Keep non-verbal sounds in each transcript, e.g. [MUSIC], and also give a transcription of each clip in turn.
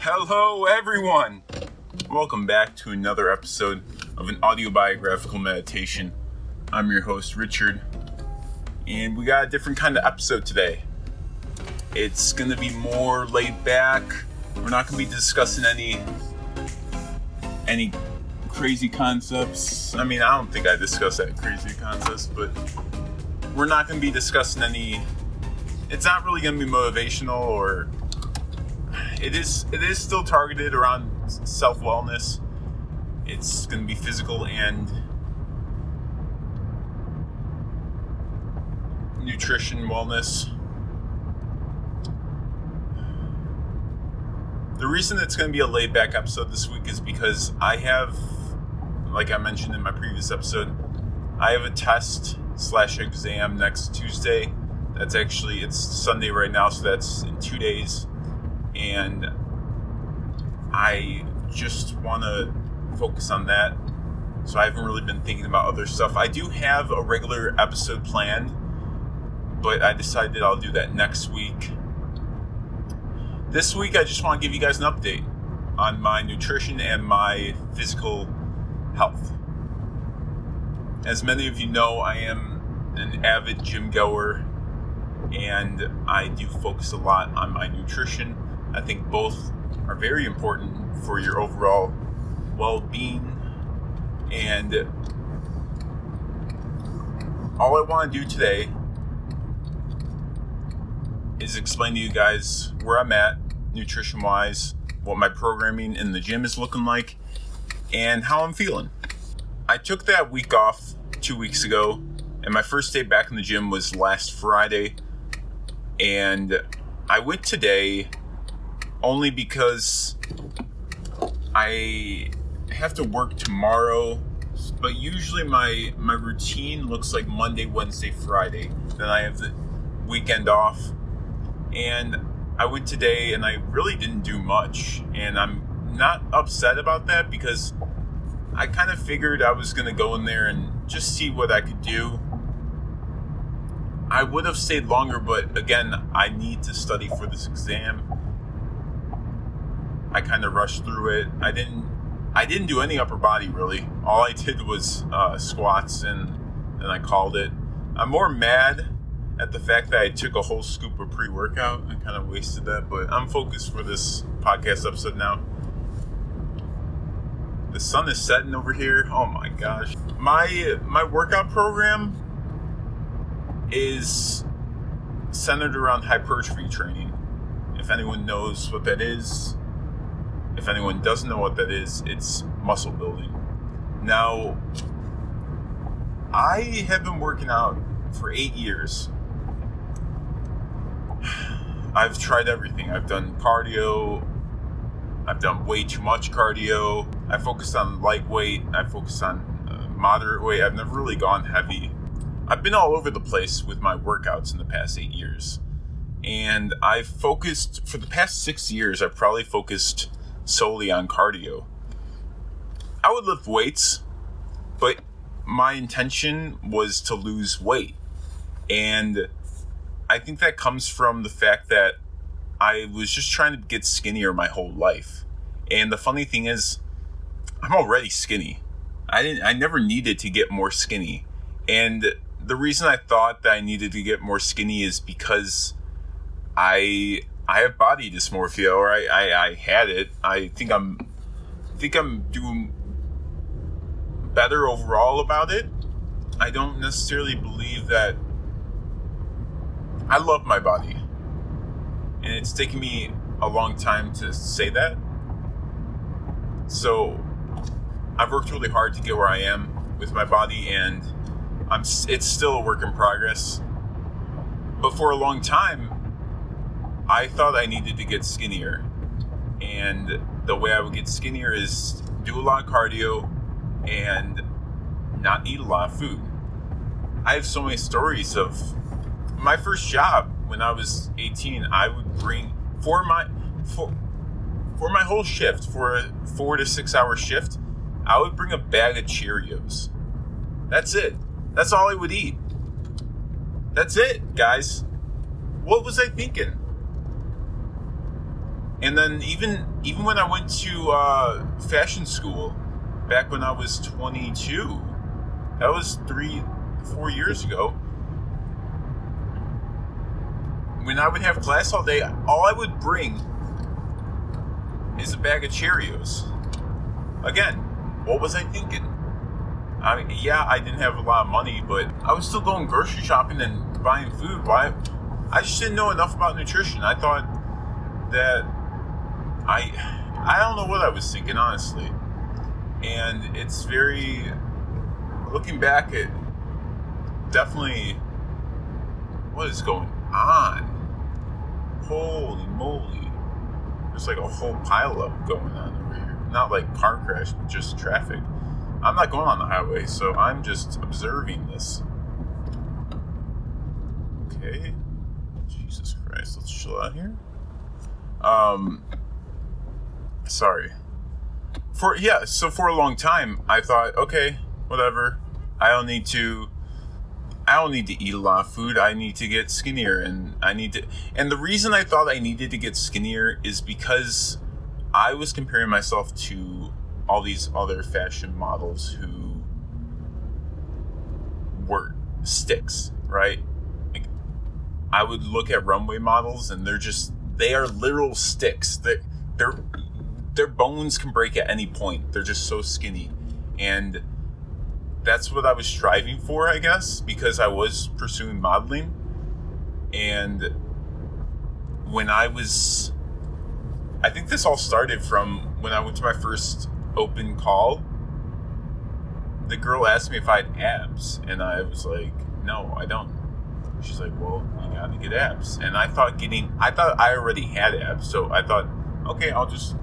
Hello, everyone! Welcome back to another episode of an autobiographical meditation. I'm your host, Richard, and we got a different kind of episode today. It's gonna be more laid back. We're not gonna be discussing any any crazy concepts. I mean, I don't think I discussed that crazy concepts, but we're not gonna be discussing any. It's not really gonna be motivational or it is it is still targeted around self wellness. It's going to be physical and nutrition wellness. The reason it's going to be a laid back episode this week is because I have, like I mentioned in my previous episode, I have a test slash exam next Tuesday. That's actually it's Sunday right now, so that's in two days and I just want to focus on that. So I haven't really been thinking about other stuff. I do have a regular episode planned, but I decided I'll do that next week. This week, I just want to give you guys an update on my nutrition and my physical health. As many of you know, I am an avid gym goer and I do focus a lot on my nutrition I think both are very important for your overall well being. And all I want to do today is explain to you guys where I'm at nutrition wise, what my programming in the gym is looking like, and how I'm feeling. I took that week off two weeks ago, and my first day back in the gym was last Friday. And I went today only because I have to work tomorrow. But usually my my routine looks like Monday, Wednesday, Friday. Then I have the weekend off, and I went today and I really didn't do much, and I'm not upset about that because I kind of figured I was gonna go in there and just see what I could do. I would have stayed longer, but again, I need to study for this exam I kind of rushed through it. I didn't I didn't do any upper body really. All I did was uh, squats and and I called it. I'm more mad at the fact that I took a whole scoop of pre-workout. I kind of wasted that, but I'm focused for this podcast episode now. The sun is setting over here. Oh my gosh. My my workout program is centered around hypertrophy training. If anyone knows what that is, if anyone doesn't know what that is, it's muscle building. Now, I have been working out for eight years. [SIGHS] I've tried everything. I've done cardio. I've done way too much cardio. I focused on lightweight. I focused on uh, moderate weight. I've never really gone heavy. I've been all over the place with my workouts in the past eight years. And I've focused, for the past six years, I've probably focused solely on cardio. I would lift weights, but my intention was to lose weight. And I think that comes from the fact that I was just trying to get skinnier my whole life. And the funny thing is, I'm already skinny. I didn't I never needed to get more skinny. And the reason I thought that I needed to get more skinny is because I I have body dysmorphia, or I, I, I had it. I think I'm think I'm doing better overall about it. I don't necessarily believe that I love my body. And it's taken me a long time to say that. So I've worked really hard to get where I am with my body and I'm it's still a work in progress. But for a long time I thought I needed to get skinnier. And the way I would get skinnier is do a lot of cardio and not eat a lot of food. I have so many stories of my first job when I was 18. I would bring for my for for my whole shift for a four to six hour shift. I would bring a bag of Cheerios. That's it. That's all I would eat. That's it, guys. What was I thinking? And then even even when I went to uh, fashion school back when I was 22, that was three, four years ago. When I would have class all day, all I would bring is a bag of Cheerios. Again, what was I thinking? I mean, yeah, I didn't have a lot of money, but I was still going grocery shopping and buying food. Why? I just didn't know enough about nutrition. I thought that I I don't know what I was thinking honestly. And it's very looking back at definitely what is going on. Holy moly. There's like a whole pileup going on over here. Not like car crash, but just traffic. I'm not going on the highway, so I'm just observing this. Okay. Jesus Christ, let's chill out here. Um sorry. For yeah, so for a long time I thought, okay, whatever. I don't need to I don't need to eat a lot of food. I need to get skinnier and I need to and the reason I thought I needed to get skinnier is because I was comparing myself to all these other fashion models who were sticks, right? Like I would look at runway models and they're just they are literal sticks. That their their bones can break at any point. They're just so skinny. And that's what I was striving for, I guess, because I was pursuing modeling. And when I was I think this all started from when I went to my first open call. The girl asked me if I had abs, and I was like, "No, I don't." She's like, "Well, you got to get abs." And I thought getting, I thought I already had abs, so I thought, okay, I'll just,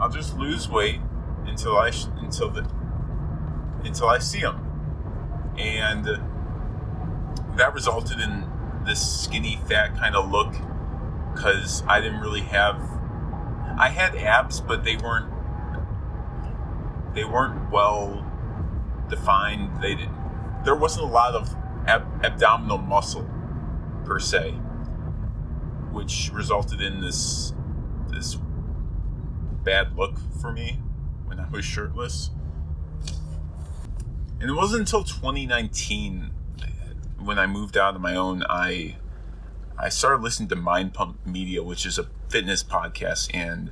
I'll just lose weight until I until the until I see them, and that resulted in this skinny, fat kind of look because I didn't really have. I had abs, but they weren't they weren't well defined. They didn't. there wasn't a lot of ab- abdominal muscle per se, which resulted in this this bad look for me when I was shirtless. And it wasn't until 2019 when I moved out on my own I I started listening to Mind Pump Media, which is a fitness podcast, and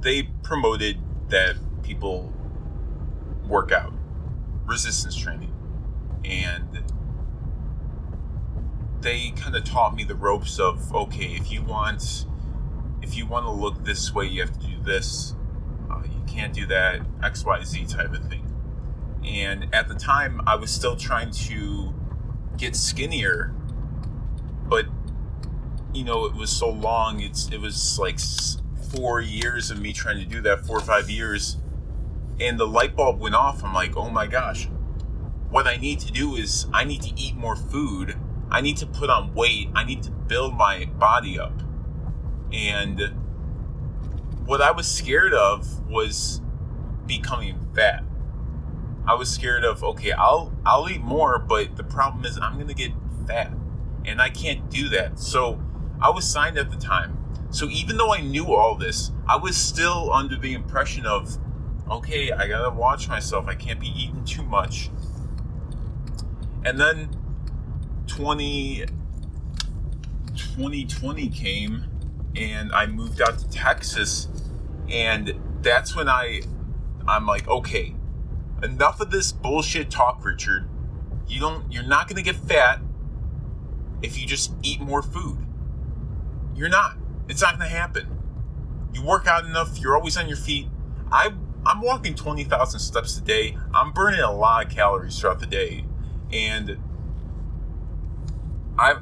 they promoted that people work out, resistance training. And they kind of taught me the ropes of okay, if you want if you want to look this way, you have to do this. Uh, you can't do that X Y Z type of thing. And at the time, I was still trying to get skinnier, but you know, it was so long. It's it was like four years of me trying to do that, four or five years, and the light bulb went off. I'm like, oh my gosh, what I need to do is I need to eat more food. I need to put on weight. I need to build my body up. And what I was scared of was becoming fat. I was scared of okay, I'll I'll eat more, but the problem is I'm gonna get fat, and I can't do that. So I was signed at the time. So even though I knew all this, I was still under the impression of okay, I gotta watch myself. I can't be eating too much. And then 20, 2020 came and I moved out to Texas. And that's when I, I'm like, okay, enough of this bullshit talk, Richard. You don't, you're not gonna get fat if you just eat more food. You're not. It's not gonna happen. You work out enough, you're always on your feet. I I'm walking 20,000 steps a day. I'm burning a lot of calories throughout the day. And I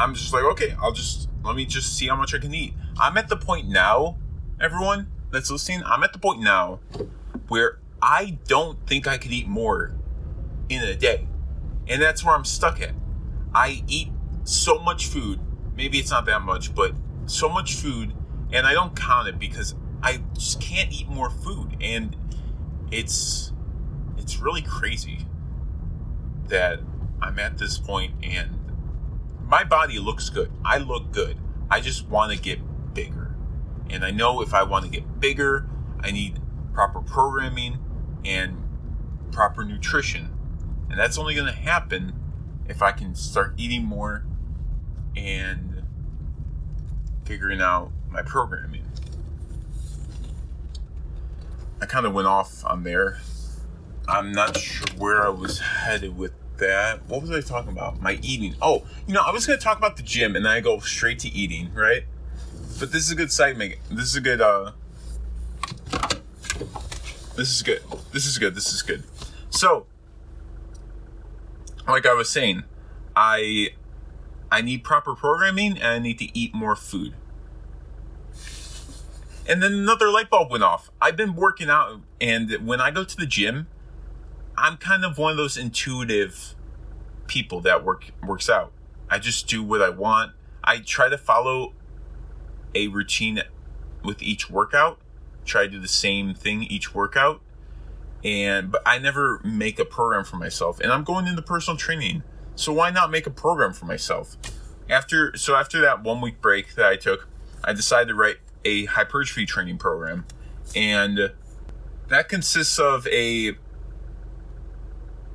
I'm just like, okay, I'll just let me just see how much I can eat. I'm at the point now, everyone that's listening, I'm at the point now where I don't think I could eat more in a day. And that's where I'm stuck at. I eat so much food. Maybe it's not that much, but so much food and I don't count it because I just can't eat more food, and it's it's really crazy that I'm at this point and my body looks good. I look good. I just want to get bigger. And I know if I want to get bigger, I need proper programming and proper nutrition. And that's only going to happen if I can start eating more and figuring out my programming. I kind of went off on there. I'm not sure where I was headed with that. What was I talking about? My eating. Oh, you know, I was going to talk about the gym and then I go straight to eating, right? But this is a good segment. This is a good, uh, this is good. This is good. This is good. So, like I was saying, I I need proper programming and I need to eat more food. And then another light bulb went off. I've been working out and when I go to the gym, I'm kind of one of those intuitive people that work works out. I just do what I want. I try to follow a routine with each workout. Try to do the same thing each workout and but I never make a program for myself. And I'm going into personal training, so why not make a program for myself? After so after that one week break that I took, I decided to write a hypertrophy training program, and that consists of a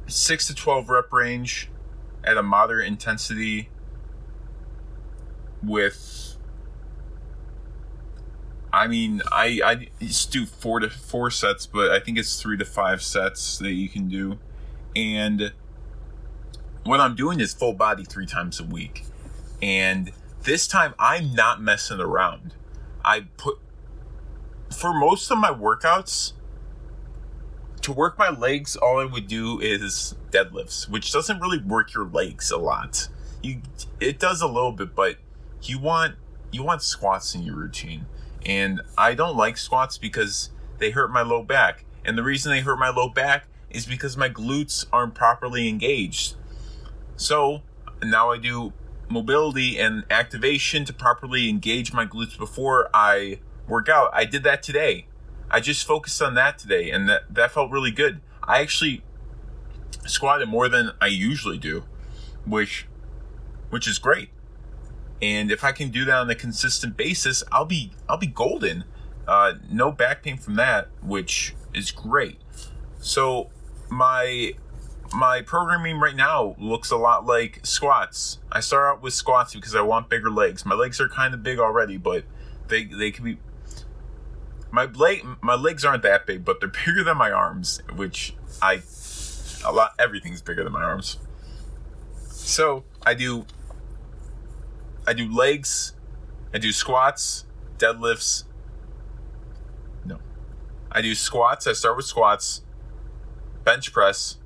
six to twelve rep range at a moderate intensity with I mean, I I just do four to four sets, but I think it's three to five sets that you can do, and what I'm doing is full body three times a week, and this time I'm not messing around. I put for most of my workouts to work my legs. All I would do is deadlifts, which doesn't really work your legs a lot. You it does a little bit, but you want you want squats in your routine and I don't like squats because they hurt my low back. And the reason they hurt my low back is because my glutes aren't properly engaged. So now I do mobility and activation to properly engage my glutes before I work out. I did that today. I just focused on that today and that, that felt really good. I actually squatted more than I usually do, which which is great and if I can do that on a consistent basis, I'll be I'll be golden. Uh, no back pain from that, which is great. So my my programming right now looks a lot like squats. I start out with squats because I want bigger legs. My legs are kind of big already, but they they can be my leg my legs aren't that big, but they're [LAUGHS] bigger than my arms, which I a lot everything's bigger than my arms. So I do I do legs, I do squats, deadlifts. No. I do squats. I start with squats, bench press,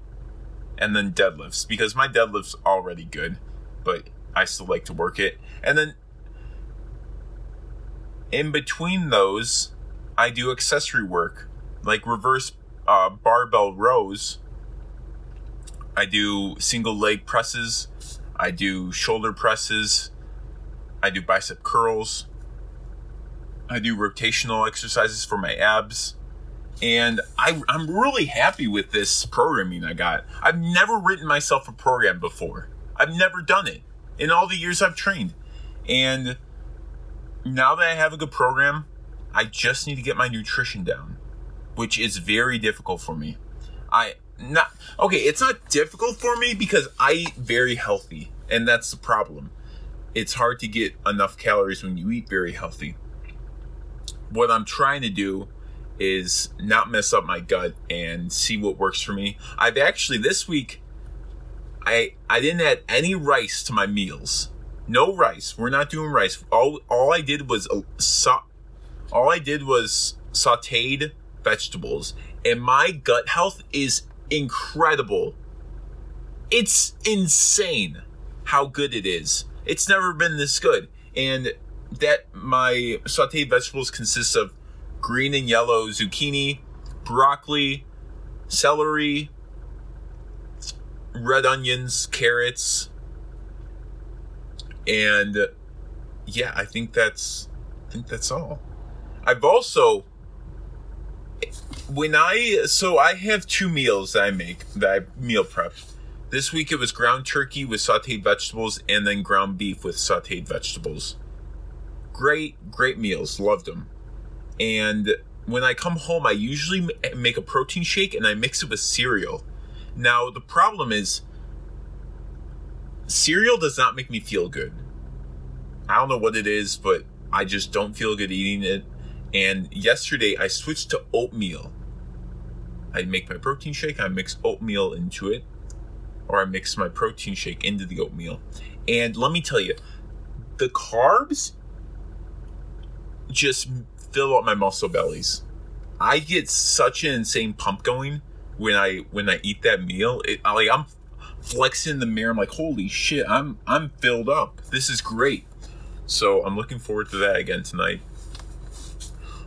and then deadlifts because my deadlift's already good, but I still like to work it. And then in between those, I do accessory work like reverse uh, barbell rows. I do single leg presses. I do shoulder presses. I do bicep curls. I do rotational exercises for my abs. And I, I'm really happy with this programming I got. I've never written myself a program before. I've never done it in all the years I've trained. And now that I have a good program, I just need to get my nutrition down, which is very difficult for me. I not okay, it's not difficult for me because I eat very healthy, and that's the problem it's hard to get enough calories when you eat very healthy. What I'm trying to do is not mess up my gut and see what works for me. I've actually this week I I didn't add any rice to my meals. No rice. We're not doing rice. All all I did was uh, a, sa- all I did was sautéed vegetables and my gut health is incredible. It's insane how good it is. It's never been this good. And that my sauteed vegetables consist of green and yellow zucchini, broccoli, celery, red onions, carrots, and yeah, I think that's I think that's all. I've also when I so I have two meals that I make that I meal prep. This week it was ground turkey with sauteed vegetables and then ground beef with sauteed vegetables. Great, great meals. Loved them. And when I come home, I usually make a protein shake and I mix it with cereal. Now, the problem is, cereal does not make me feel good. I don't know what it is, but I just don't feel good eating it. And yesterday, I switched to oatmeal. I make my protein shake, I mix oatmeal into it, or I mix my protein shake into the oatmeal. And let me tell you, the carbs just fill up my muscle bellies. I get such an insane pump going when I when I eat that meal. It, I, like I'm flexing in the mirror. I'm like, holy shit, I'm I'm filled up. This is great. So I'm looking forward to that again tonight.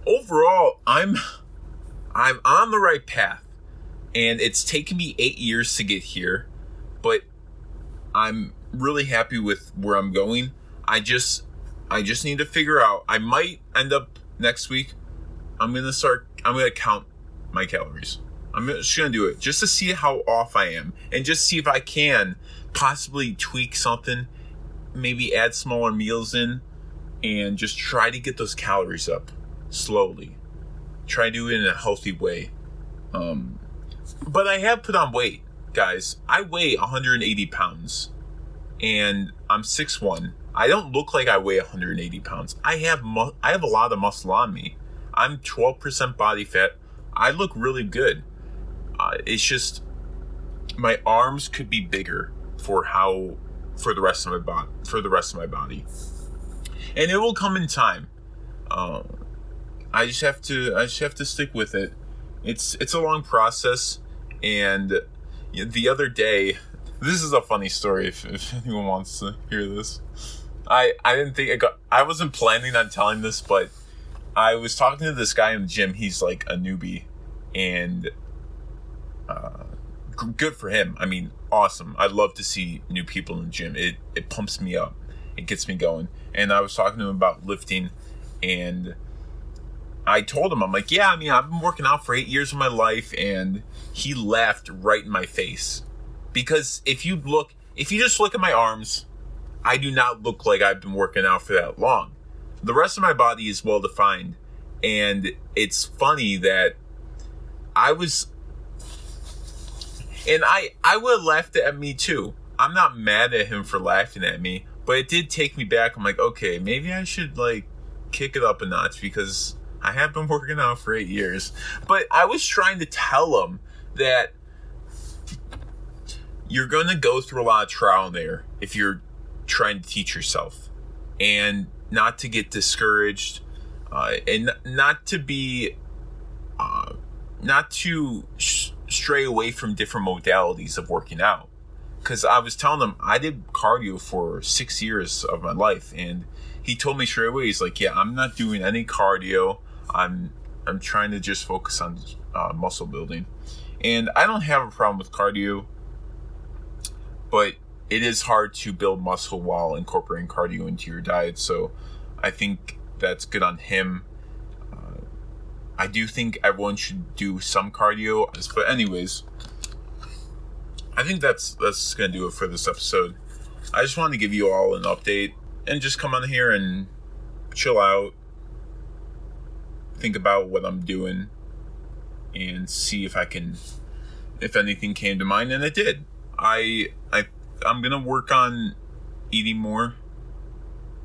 Overall, I'm I'm on the right path, and it's taken me eight years to get here, but I'm really happy with where I'm going. I just I just need to figure out. I might end up next week. I'm gonna start. I'm gonna count my calories. I'm just gonna do it just to see how off I am, and just see if I can possibly tweak something. Maybe add smaller meals in, and just try to get those calories up slowly. Try to do it in a healthy way. Um, but I have put on weight, guys. I weigh 180 pounds, and I'm 6'1". I don't look like I weigh 180 pounds. I have mu- I have a lot of muscle on me. I'm 12% body fat. I look really good. Uh, it's just my arms could be bigger for how for the rest of my body for the rest of my body, and it will come in time. Uh, I just have to I just have to stick with it. It's it's a long process, and the other day, this is a funny story if, if anyone wants to hear this. I I didn't think I got I wasn't planning on telling this, but I was talking to this guy in the gym. He's like a newbie, and uh, good for him. I mean, awesome. I love to see new people in the gym. It it pumps me up. It gets me going. And I was talking to him about lifting, and I told him, I'm like, yeah, I mean, I've been working out for eight years of my life, and he laughed right in my face. Because if you look, if you just look at my arms, I do not look like I've been working out for that long. The rest of my body is well defined, and it's funny that I was, and I I would have laughed at me too. I'm not mad at him for laughing at me, but it did take me back. I'm like, okay, maybe I should like kick it up a notch because I have been working out for eight years. But I was trying to tell him that you're going to go through a lot of trial and there if you're trying to teach yourself and not to get discouraged uh, and not to be uh, not to sh- stray away from different modalities of working out because i was telling him i did cardio for six years of my life and he told me straight away he's like yeah i'm not doing any cardio i'm i'm trying to just focus on uh, muscle building and i don't have a problem with cardio but it is hard to build muscle while incorporating cardio into your diet. So I think that's good on him. Uh, I do think everyone should do some cardio. But anyways, I think that's that's gonna do it for this episode. I just wanted to give you all an update and just come on here and chill out, think about what I'm doing, and see if I can, if anything came to mind, and it did. I I I'm gonna work on eating more,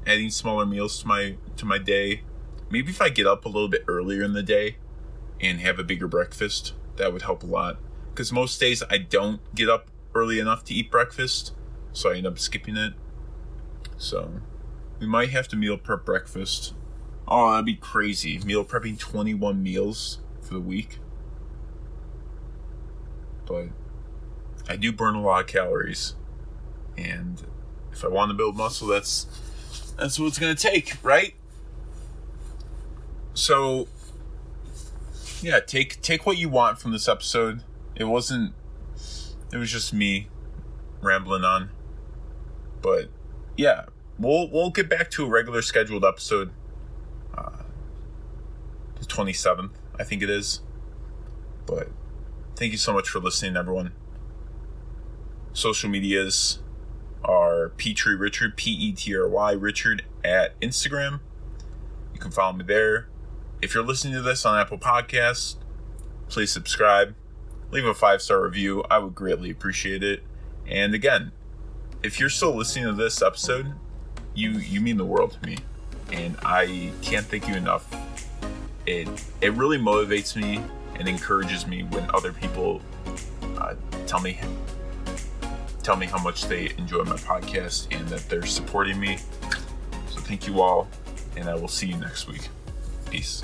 adding smaller meals to my to my day. Maybe if I get up a little bit earlier in the day and have a bigger breakfast, that would help a lot. Because most days I don't get up early enough to eat breakfast, so I end up skipping it. So we might have to meal prep breakfast. Oh, that'd be crazy. Meal prepping 21 meals for the week. But I do burn a lot of calories and if I want to build muscle, that's that's what it's gonna take, right? So yeah, take take what you want from this episode. It wasn't it was just me rambling on. But yeah, we'll we'll get back to a regular scheduled episode. The 27th, I think it is. But thank you so much for listening, everyone. Social medias are Petry Richard, P E T R Y Richard at Instagram. You can follow me there. If you're listening to this on Apple Podcasts, please subscribe, leave a five star review. I would greatly appreciate it. And again, if you're still listening to this episode, you you mean the world to me, and I can't thank you enough. It it really motivates me and encourages me when other people uh, tell me tell me how much they enjoy my podcast and that they're supporting me. So thank you all, and I will see you next week. Peace.